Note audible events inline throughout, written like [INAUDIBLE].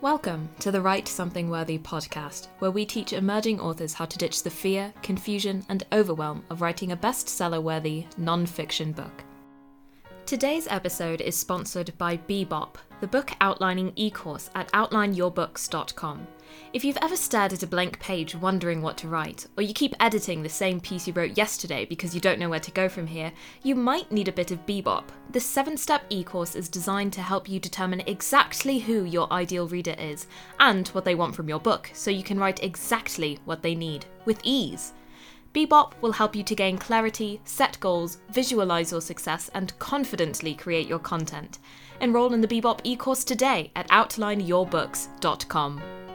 Welcome to the Write Something Worthy podcast, where we teach emerging authors how to ditch the fear, confusion, and overwhelm of writing a bestseller worthy non fiction book. Today's episode is sponsored by Bebop, the book outlining e course at outlineyourbooks.com. If you've ever stared at a blank page wondering what to write, or you keep editing the same piece you wrote yesterday because you don't know where to go from here, you might need a bit of bebop. This seven step e course is designed to help you determine exactly who your ideal reader is and what they want from your book, so you can write exactly what they need with ease. Bebop will help you to gain clarity, set goals, visualize your success, and confidently create your content. Enroll in the Bebop e course today at outlineyourbooks.com.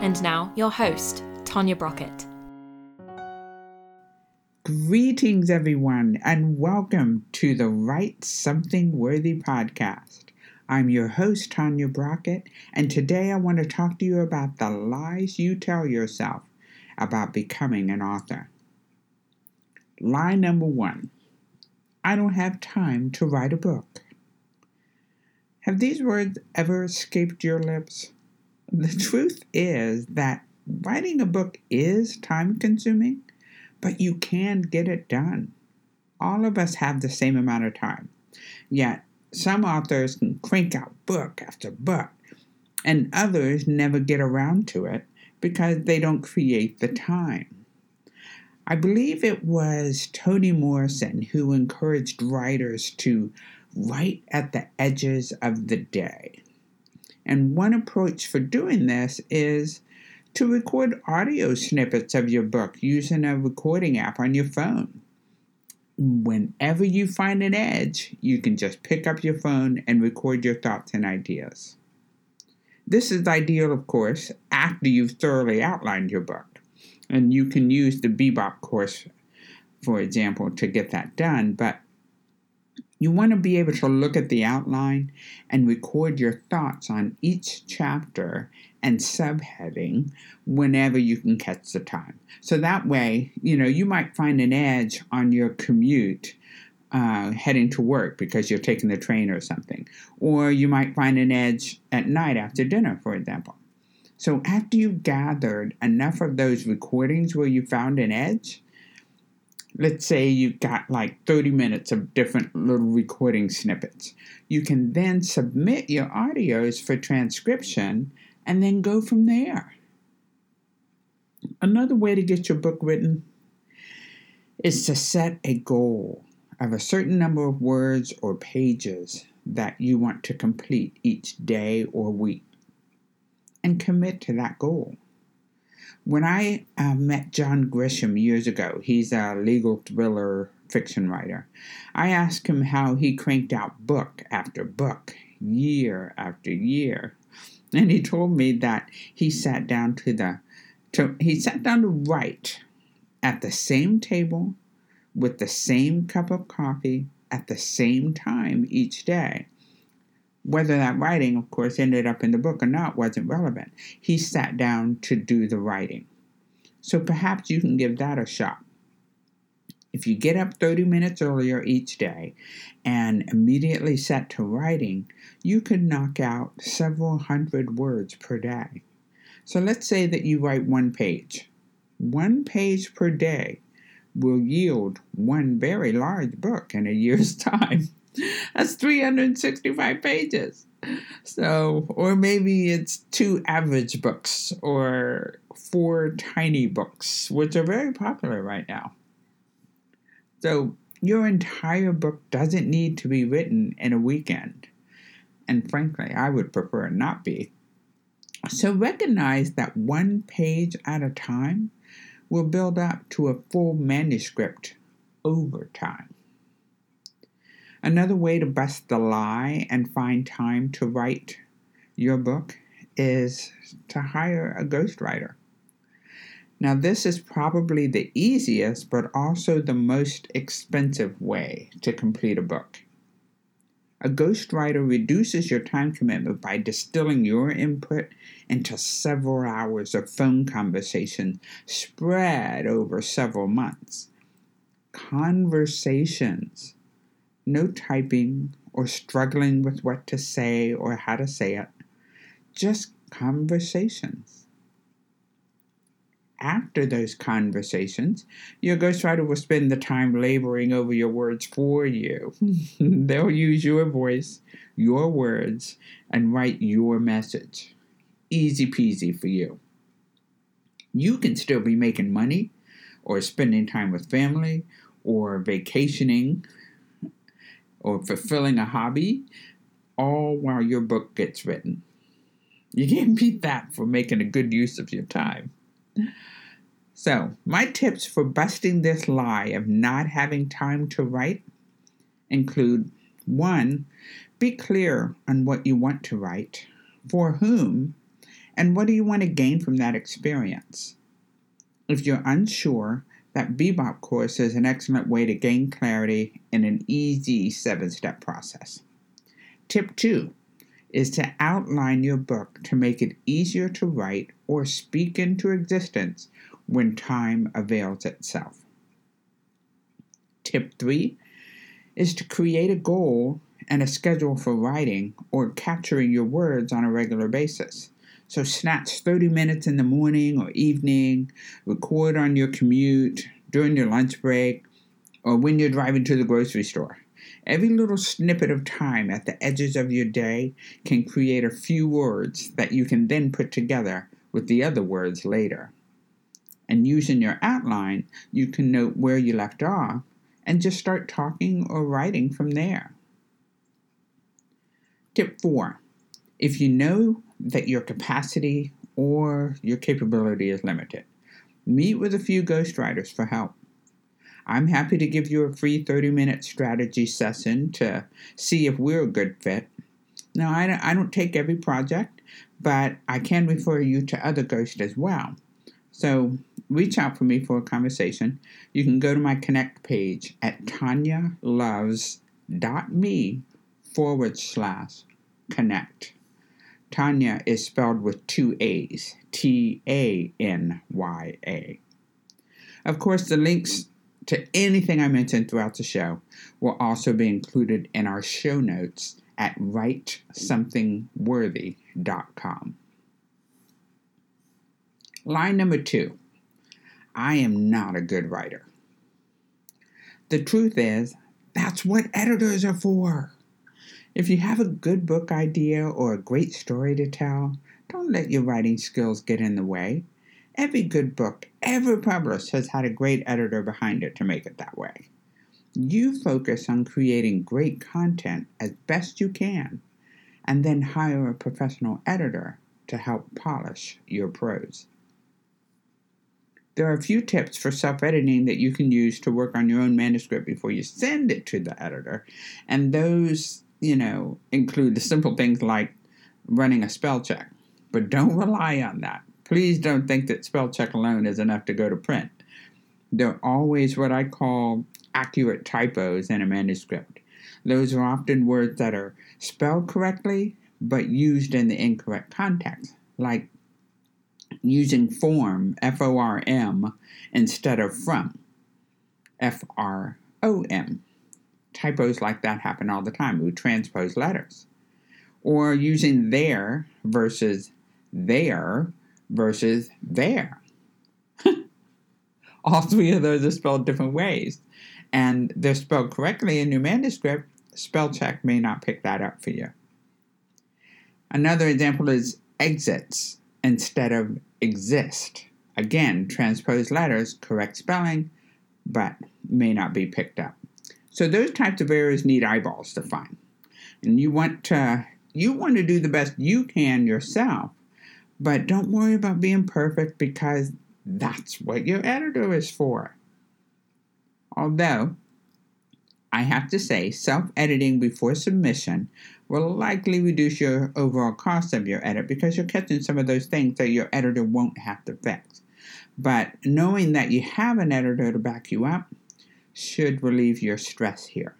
And now, your host, Tanya Brockett. Greetings, everyone, and welcome to the Write Something Worthy podcast. I'm your host, Tanya Brockett, and today I want to talk to you about the lies you tell yourself about becoming an author. Lie number one I don't have time to write a book. Have these words ever escaped your lips? The truth is that writing a book is time consuming, but you can get it done. All of us have the same amount of time. Yet, some authors can crank out book after book, and others never get around to it because they don't create the time. I believe it was Toni Morrison who encouraged writers to write at the edges of the day. And one approach for doing this is to record audio snippets of your book using a recording app on your phone. Whenever you find an edge, you can just pick up your phone and record your thoughts and ideas. This is ideal, of course, after you've thoroughly outlined your book. And you can use the Bebop course, for example, to get that done. But you want to be able to look at the outline and record your thoughts on each chapter and subheading whenever you can catch the time. So that way, you know, you might find an edge on your commute uh, heading to work because you're taking the train or something. Or you might find an edge at night after dinner, for example. So after you've gathered enough of those recordings where you found an edge, let's say you got like 30 minutes of different little recording snippets. You can then submit your audios for transcription and then go from there. Another way to get your book written is to set a goal of a certain number of words or pages that you want to complete each day or week and commit to that goal. When I uh, met John Grisham years ago, he's a legal thriller fiction writer, I asked him how he cranked out book after book, year after year. And he told me that he sat down to the to, he sat down to write at the same table with the same cup of coffee at the same time each day. Whether that writing, of course, ended up in the book or not wasn't relevant. He sat down to do the writing. So perhaps you can give that a shot. If you get up 30 minutes earlier each day and immediately set to writing, you could knock out several hundred words per day. So let's say that you write one page. One page per day will yield one very large book in a year's [LAUGHS] time. [LAUGHS] That's 365 pages. So, or maybe it's two average books or four tiny books, which are very popular right now. So, your entire book doesn't need to be written in a weekend. And frankly, I would prefer not be. So, recognize that one page at a time will build up to a full manuscript over time. Another way to bust the lie and find time to write your book is to hire a ghostwriter. Now, this is probably the easiest but also the most expensive way to complete a book. A ghostwriter reduces your time commitment by distilling your input into several hours of phone conversation spread over several months. Conversations, no typing or struggling with what to say or how to say it, just conversations. After those conversations, your ghostwriter will spend the time laboring over your words for you. [LAUGHS] They'll use your voice, your words, and write your message. Easy peasy for you. You can still be making money, or spending time with family, or vacationing, or fulfilling a hobby, all while your book gets written. You can't beat that for making a good use of your time. So, my tips for busting this lie of not having time to write include one, be clear on what you want to write, for whom, and what do you want to gain from that experience. If you're unsure, that Bebop course is an excellent way to gain clarity in an easy seven step process. Tip two is to outline your book to make it easier to write or speak into existence when time avails itself. Tip three is to create a goal and a schedule for writing or capturing your words on a regular basis. So, snatch 30 minutes in the morning or evening, record on your commute, during your lunch break, or when you're driving to the grocery store. Every little snippet of time at the edges of your day can create a few words that you can then put together with the other words later. And using your outline, you can note where you left off and just start talking or writing from there. Tip 4 If you know that your capacity or your capability is limited, meet with a few ghostwriters for help. I'm happy to give you a free 30 minute strategy session to see if we're a good fit. Now, I don't, take every project, but I can refer you to other ghosts as well. So reach out for me for a conversation. You can go to my connect page at tanyaloves.me forward slash connect. Tanya is spelled with two A's T A N Y A. Of course, the links to anything I mentioned throughout the show will also be included in our show notes at writesomethingworthy.com. Line number two I am not a good writer. The truth is, that's what editors are for. If you have a good book idea or a great story to tell, don't let your writing skills get in the way. Every good book ever published has had a great editor behind it to make it that way. You focus on creating great content as best you can, and then hire a professional editor to help polish your prose. There are a few tips for self editing that you can use to work on your own manuscript before you send it to the editor, and those, you know, include the simple things like running a spell check. But don't rely on that. Please don't think that spell check alone is enough to go to print. There are always what I call accurate typos in a manuscript. Those are often words that are spelled correctly but used in the incorrect context, like using form, F O R M, instead of from, F R O M. Typos like that happen all the time. We transpose letters. Or using there versus there versus there. [LAUGHS] All three of those are spelled different ways. And they're spelled correctly in your manuscript. Spell check may not pick that up for you. Another example is exits instead of exist. Again, transposed letters, correct spelling, but may not be picked up. So those types of errors need eyeballs to find. And you want to you want to do the best you can yourself but don't worry about being perfect because that's what your editor is for. Although, I have to say, self editing before submission will likely reduce your overall cost of your edit because you're catching some of those things that your editor won't have to fix. But knowing that you have an editor to back you up should relieve your stress here.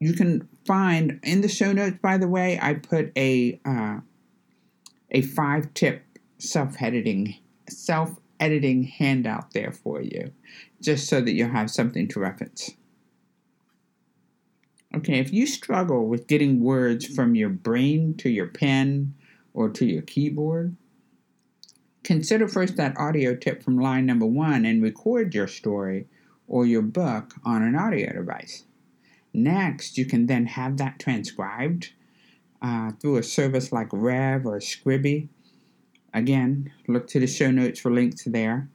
You can find in the show notes, by the way, I put a uh, a five tip self editing self editing handout there for you, just so that you'll have something to reference. Okay, if you struggle with getting words from your brain to your pen or to your keyboard, consider first that audio tip from line number one and record your story or your book on an audio device. Next, you can then have that transcribed uh, through a service like Rev or Scribie. Again, look to the show notes for links there.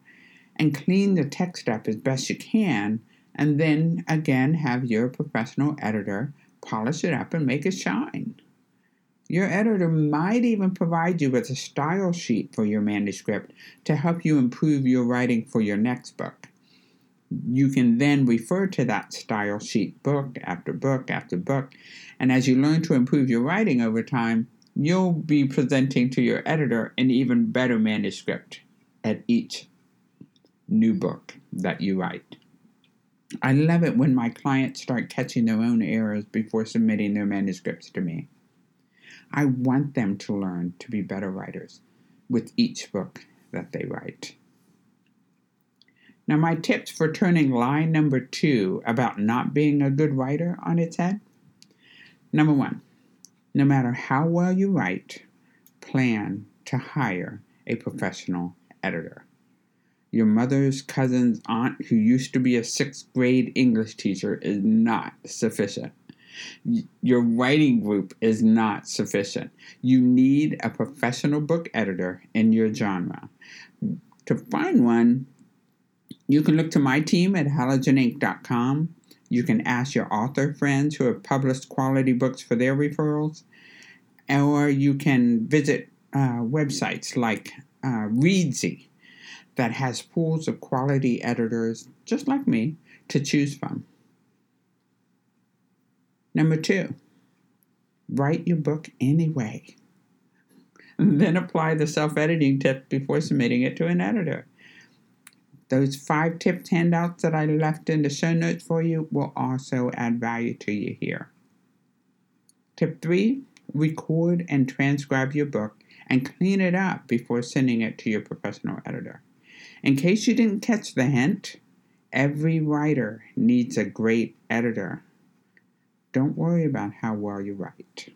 And clean the text up as best you can, and then again have your professional editor polish it up and make it shine. Your editor might even provide you with a style sheet for your manuscript to help you improve your writing for your next book you can then refer to that style sheet book after book after book. And as you learn to improve your writing over time, you'll be presenting to your editor an even better manuscript at each new book that you write. I love it when my clients start catching their own errors before submitting their manuscripts to me. I want them to learn to be better writers with each book that they write. Now, my tips for turning line number two about not being a good writer on its head. Number one, no matter how well you write, plan to hire a professional editor. Your mother's cousin's aunt, who used to be a sixth grade English teacher, is not sufficient. Your writing group is not sufficient. You need a professional book editor in your genre. To find one, you can look to my team at halogeninc.com. You can ask your author friends who have published quality books for their referrals, or you can visit uh, websites like uh, Reedsy that has pools of quality editors just like me to choose from. Number two, write your book anyway. [LAUGHS] then apply the self editing tip before submitting it to an editor. Those five tips handouts that I left in the show notes for you will also add value to you here. Tip three record and transcribe your book and clean it up before sending it to your professional editor. In case you didn't catch the hint, every writer needs a great editor. Don't worry about how well you write.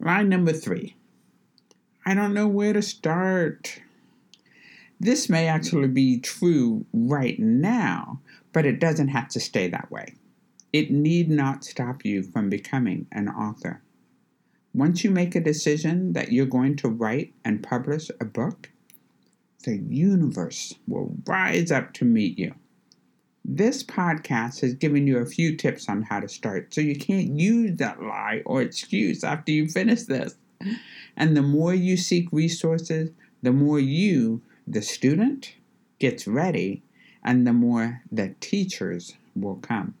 Line number three I don't know where to start. This may actually be true right now, but it doesn't have to stay that way. It need not stop you from becoming an author. Once you make a decision that you're going to write and publish a book, the universe will rise up to meet you. This podcast has given you a few tips on how to start, so you can't use that lie or excuse after you finish this. And the more you seek resources, the more you the student gets ready and the more the teachers will come.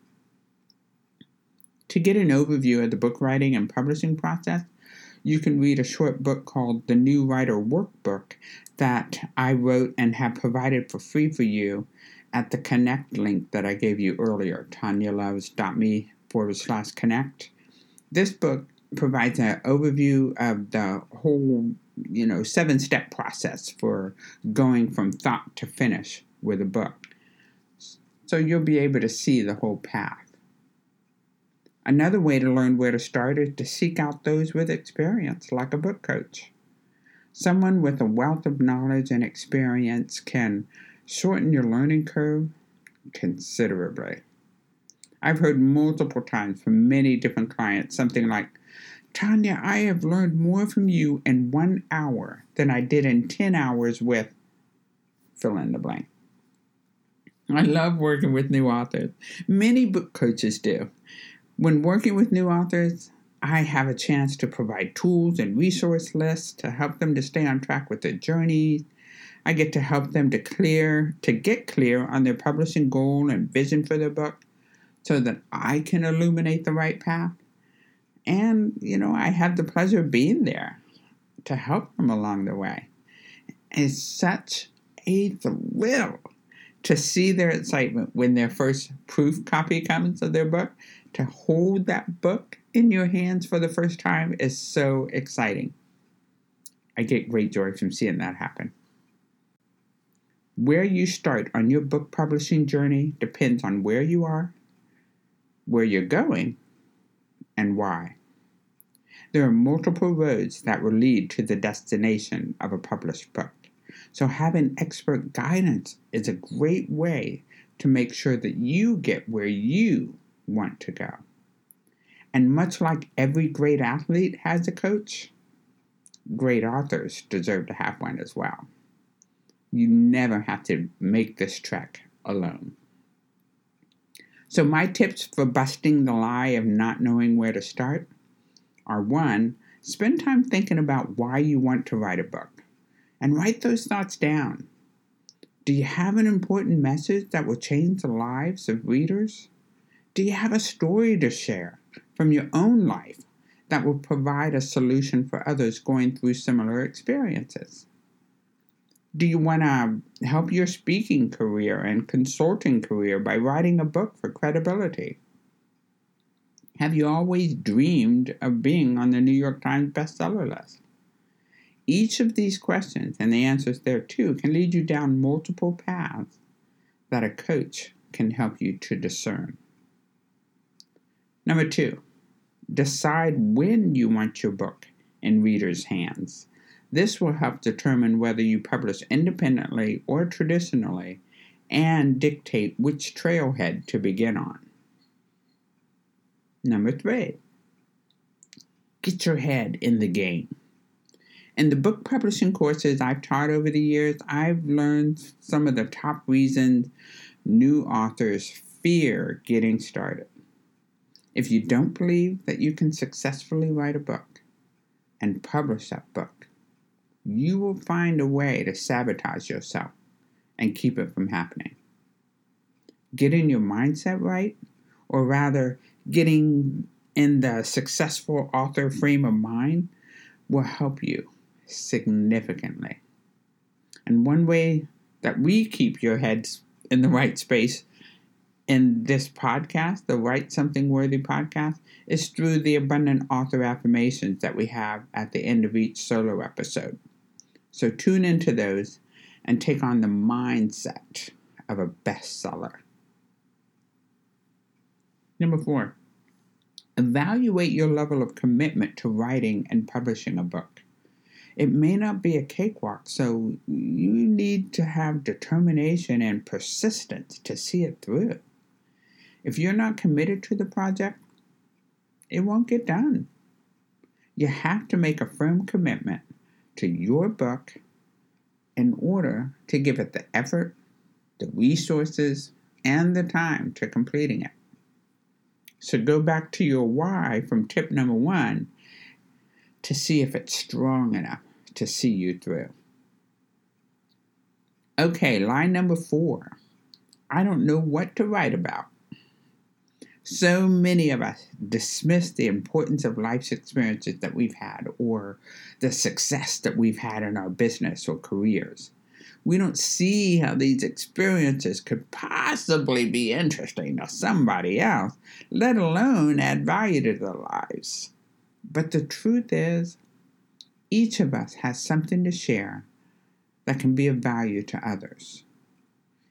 To get an overview of the book writing and publishing process, you can read a short book called The New Writer Workbook that I wrote and have provided for free for you at the connect link that I gave you earlier, tanyaloves.me forward slash connect. This book provides an overview of the whole you know, seven step process for going from thought to finish with a book. So you'll be able to see the whole path. Another way to learn where to start is to seek out those with experience, like a book coach. Someone with a wealth of knowledge and experience can shorten your learning curve considerably. I've heard multiple times from many different clients something like, Tanya, I have learned more from you in one hour than I did in 10 hours with fill in the blank. I love working with new authors. Many book coaches do. When working with new authors, I have a chance to provide tools and resource lists to help them to stay on track with their journeys. I get to help them to clear to get clear on their publishing goal and vision for their book so that I can illuminate the right path. And, you know, I had the pleasure of being there to help them along the way. It's such a thrill to see their excitement when their first proof copy comes of their book. To hold that book in your hands for the first time is so exciting. I get great joy from seeing that happen. Where you start on your book publishing journey depends on where you are, where you're going, and why. There are multiple roads that will lead to the destination of a published book. So, having expert guidance is a great way to make sure that you get where you want to go. And much like every great athlete has a coach, great authors deserve to have one as well. You never have to make this trek alone. So, my tips for busting the lie of not knowing where to start are one, spend time thinking about why you want to write a book and write those thoughts down. Do you have an important message that will change the lives of readers? Do you have a story to share from your own life that will provide a solution for others going through similar experiences? Do you want to help your speaking career and consulting career by writing a book for credibility? Have you always dreamed of being on the New York Times bestseller list? Each of these questions and the answers there too can lead you down multiple paths that a coach can help you to discern. Number two, decide when you want your book in readers' hands. This will help determine whether you publish independently or traditionally and dictate which trailhead to begin on. Number three, get your head in the game. In the book publishing courses I've taught over the years, I've learned some of the top reasons new authors fear getting started. If you don't believe that you can successfully write a book and publish that book, you will find a way to sabotage yourself and keep it from happening. Getting your mindset right, or rather, getting in the successful author frame of mind, will help you significantly. And one way that we keep your heads in the right space in this podcast, the Write Something Worthy podcast, is through the abundant author affirmations that we have at the end of each solo episode. So tune into those and take on the mindset of a bestseller. Number four, evaluate your level of commitment to writing and publishing a book. It may not be a cakewalk, so you need to have determination and persistence to see it through. If you're not committed to the project, it won't get done. You have to make a firm commitment to your book in order to give it the effort, the resources, and the time to completing it. So go back to your why from tip number one to see if it's strong enough to see you through. Okay, line number four. I don't know what to write about. So many of us dismiss the importance of life's experiences that we've had or the success that we've had in our business or careers. We don't see how these experiences could possibly be interesting to somebody else, let alone add value to their lives. But the truth is, each of us has something to share that can be of value to others.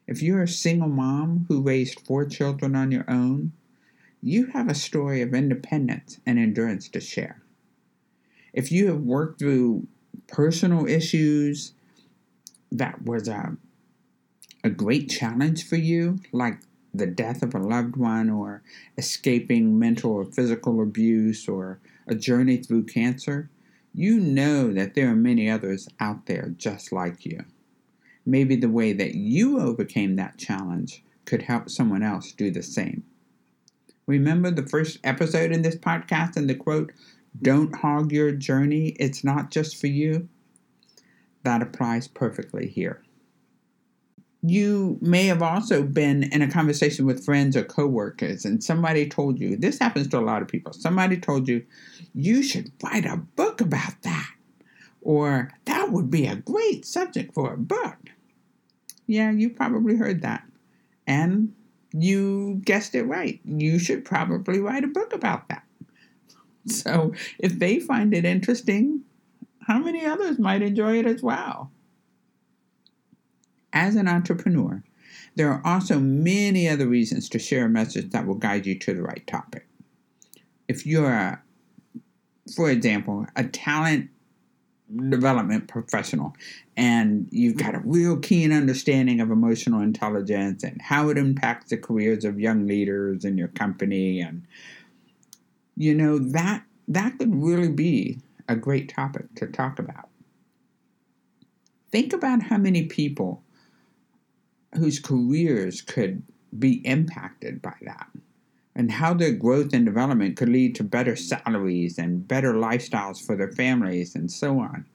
If you're a single mom who raised four children on your own, you have a story of independence and endurance to share. If you have worked through personal issues that was a, a great challenge for you, like the death of a loved one, or escaping mental or physical abuse, or a journey through cancer, you know that there are many others out there just like you. Maybe the way that you overcame that challenge could help someone else do the same. Remember the first episode in this podcast and the quote, Don't hog your journey, it's not just for you? That applies perfectly here. You may have also been in a conversation with friends or coworkers, and somebody told you this happens to a lot of people. Somebody told you you should write a book about that, or that would be a great subject for a book. Yeah, you probably heard that. And you guessed it right. You should probably write a book about that. [LAUGHS] So if they find it interesting, how many others might enjoy it as well? As an entrepreneur, There are also many other reasons to share a message that will guide you to the right topic. If you're, for example, a talent development professional and you've got a real keen understanding of emotional intelligence and how it impacts the careers of young leaders in your company and you know that that could really be a great topic to talk about think about how many people whose careers could be impacted by that and how their growth and development could lead to better salaries and better lifestyles for their families and so on.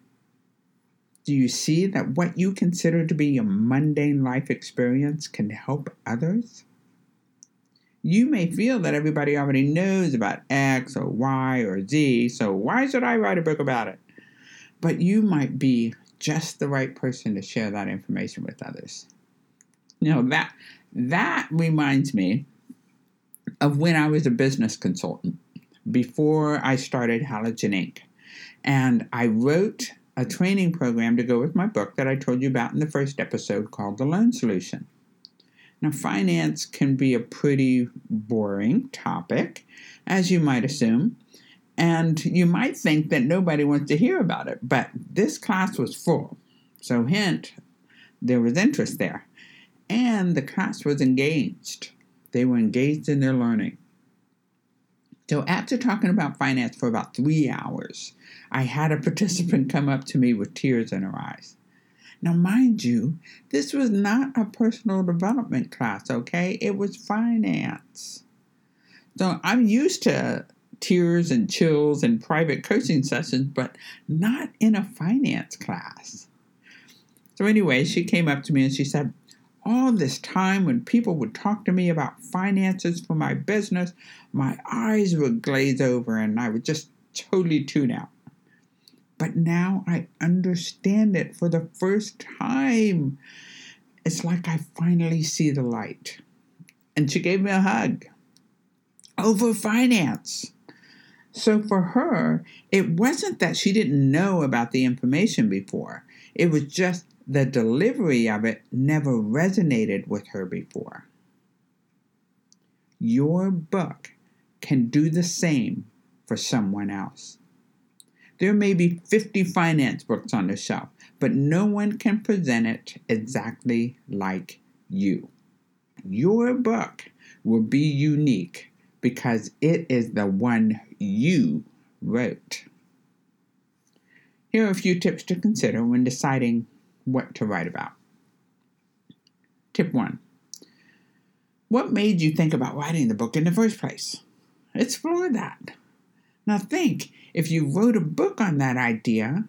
Do you see that what you consider to be a mundane life experience can help others? You may feel that everybody already knows about X or Y or Z, so why should I write a book about it? But you might be just the right person to share that information with others. You know, that that reminds me of when I was a business consultant before I started Halogen Inc. And I wrote a training program to go with my book that I told you about in the first episode called The Loan Solution. Now, finance can be a pretty boring topic, as you might assume, and you might think that nobody wants to hear about it, but this class was full. So, hint, there was interest there. And the class was engaged. They were engaged in their learning. So, after talking about finance for about three hours, I had a [LAUGHS] participant come up to me with tears in her eyes. Now, mind you, this was not a personal development class, okay? It was finance. So, I'm used to tears and chills and private coaching sessions, but not in a finance class. So, anyway, she came up to me and she said, all this time when people would talk to me about finances for my business, my eyes would glaze over and I would just totally tune out. But now I understand it for the first time. It's like I finally see the light. And she gave me a hug over finance. So for her, it wasn't that she didn't know about the information before, it was just the delivery of it never resonated with her before. Your book can do the same for someone else. There may be 50 finance books on the shelf, but no one can present it exactly like you. Your book will be unique because it is the one you wrote. Here are a few tips to consider when deciding what to write about. Tip one What made you think about writing the book in the first place? Explore that. Now think if you wrote a book on that idea,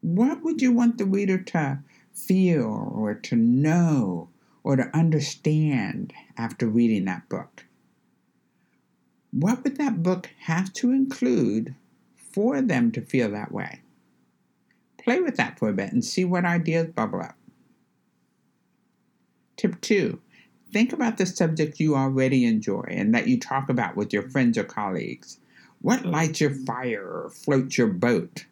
what would you want the reader to feel or to know or to understand after reading that book? What would that book have to include for them to feel that way? Play with that for a bit and see what ideas bubble up. Tip two think about the subject you already enjoy and that you talk about with your friends or colleagues. What lights your fire or floats your boat?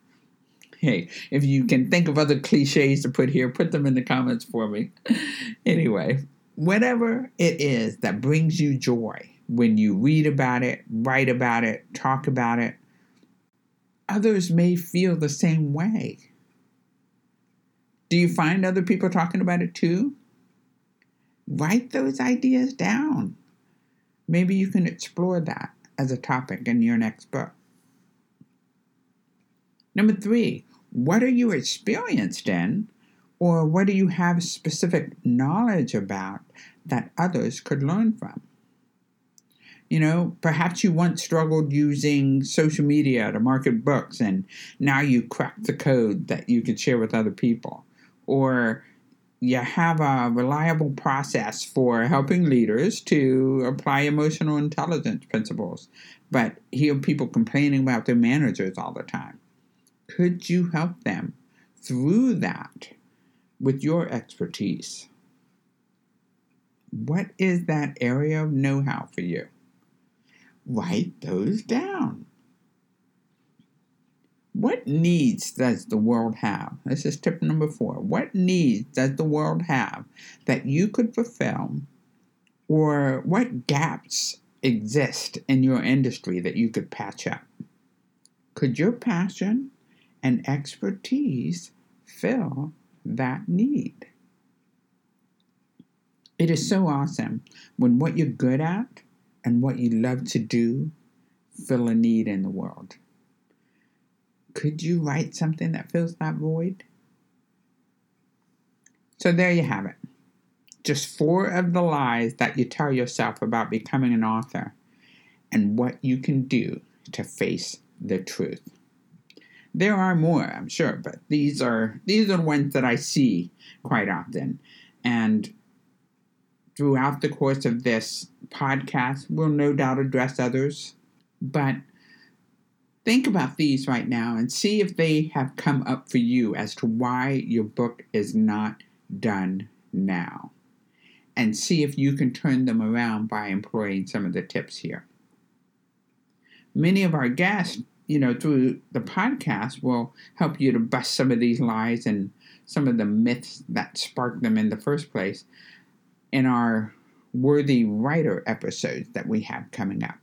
Hey, if you can think of other cliches to put here, put them in the comments for me. [LAUGHS] anyway, whatever it is that brings you joy when you read about it, write about it, talk about it, others may feel the same way. Do you find other people talking about it too? Write those ideas down. Maybe you can explore that as a topic in your next book. Number three, what are you experienced in, or what do you have specific knowledge about that others could learn from? You know, perhaps you once struggled using social media to market books, and now you cracked the code that you could share with other people or you have a reliable process for helping leaders to apply emotional intelligence principles, but hear people complaining about their managers all the time. Could you help them through that with your expertise? What is that area of know how for you? Write those down. What needs does the world have? This is tip number four. What needs does the world have that you could fulfill? Or what gaps exist in your industry that you could patch up? Could your passion and expertise fill that need? It is so awesome when what you're good at and what you love to do fill a need in the world. Could you write something that fills that void? So there you have it. Just four of the lies that you tell yourself about becoming an author and what you can do to face the truth. There are more, I'm sure, but these are these are ones that I see quite often. And throughout the course of this podcast, we'll no doubt address others. But think about these right now and see if they have come up for you as to why your book is not done now. And see if you can turn them around by employing some of the tips here. Many of our guests, you know, through the podcast will help you to bust some of these lies and some of the myths that sparked them in the first place in our Worthy Writer episodes that we have coming up.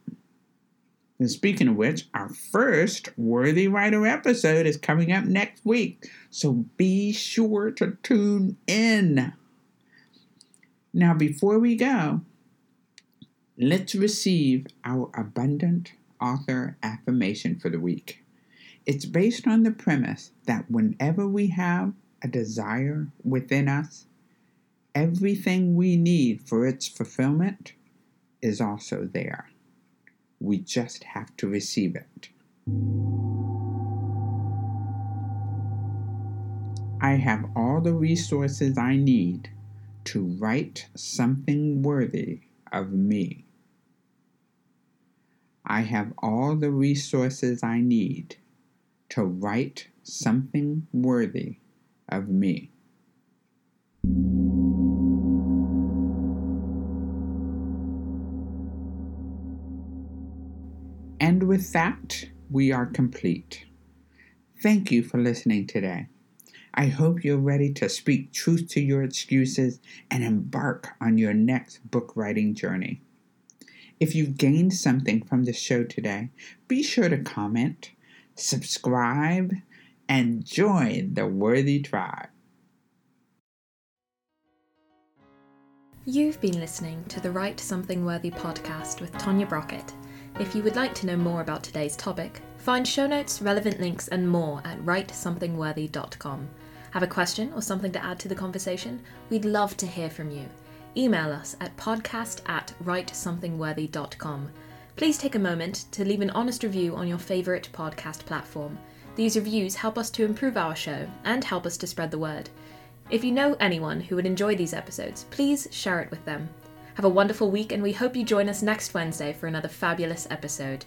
And speaking of which, our first Worthy Writer episode is coming up next week, so be sure to tune in. Now, before we go, let's receive our abundant author affirmation for the week. It's based on the premise that whenever we have a desire within us, everything we need for its fulfillment is also there. We just have to receive it. I have all the resources I need to write something worthy of me. I have all the resources I need to write something worthy of me. With that, we are complete. Thank you for listening today. I hope you're ready to speak truth to your excuses and embark on your next book writing journey. If you've gained something from the show today, be sure to comment, subscribe, and join the Worthy Tribe. You've been listening to the Write Something Worthy podcast with Tanya Brockett. If you would like to know more about today's topic, find show notes, relevant links, and more at writesomethingworthy.com. Have a question or something to add to the conversation? We'd love to hear from you. Email us at podcast at writesomethingworthy.com. Please take a moment to leave an honest review on your favourite podcast platform. These reviews help us to improve our show and help us to spread the word. If you know anyone who would enjoy these episodes, please share it with them. Have a wonderful week, and we hope you join us next Wednesday for another fabulous episode.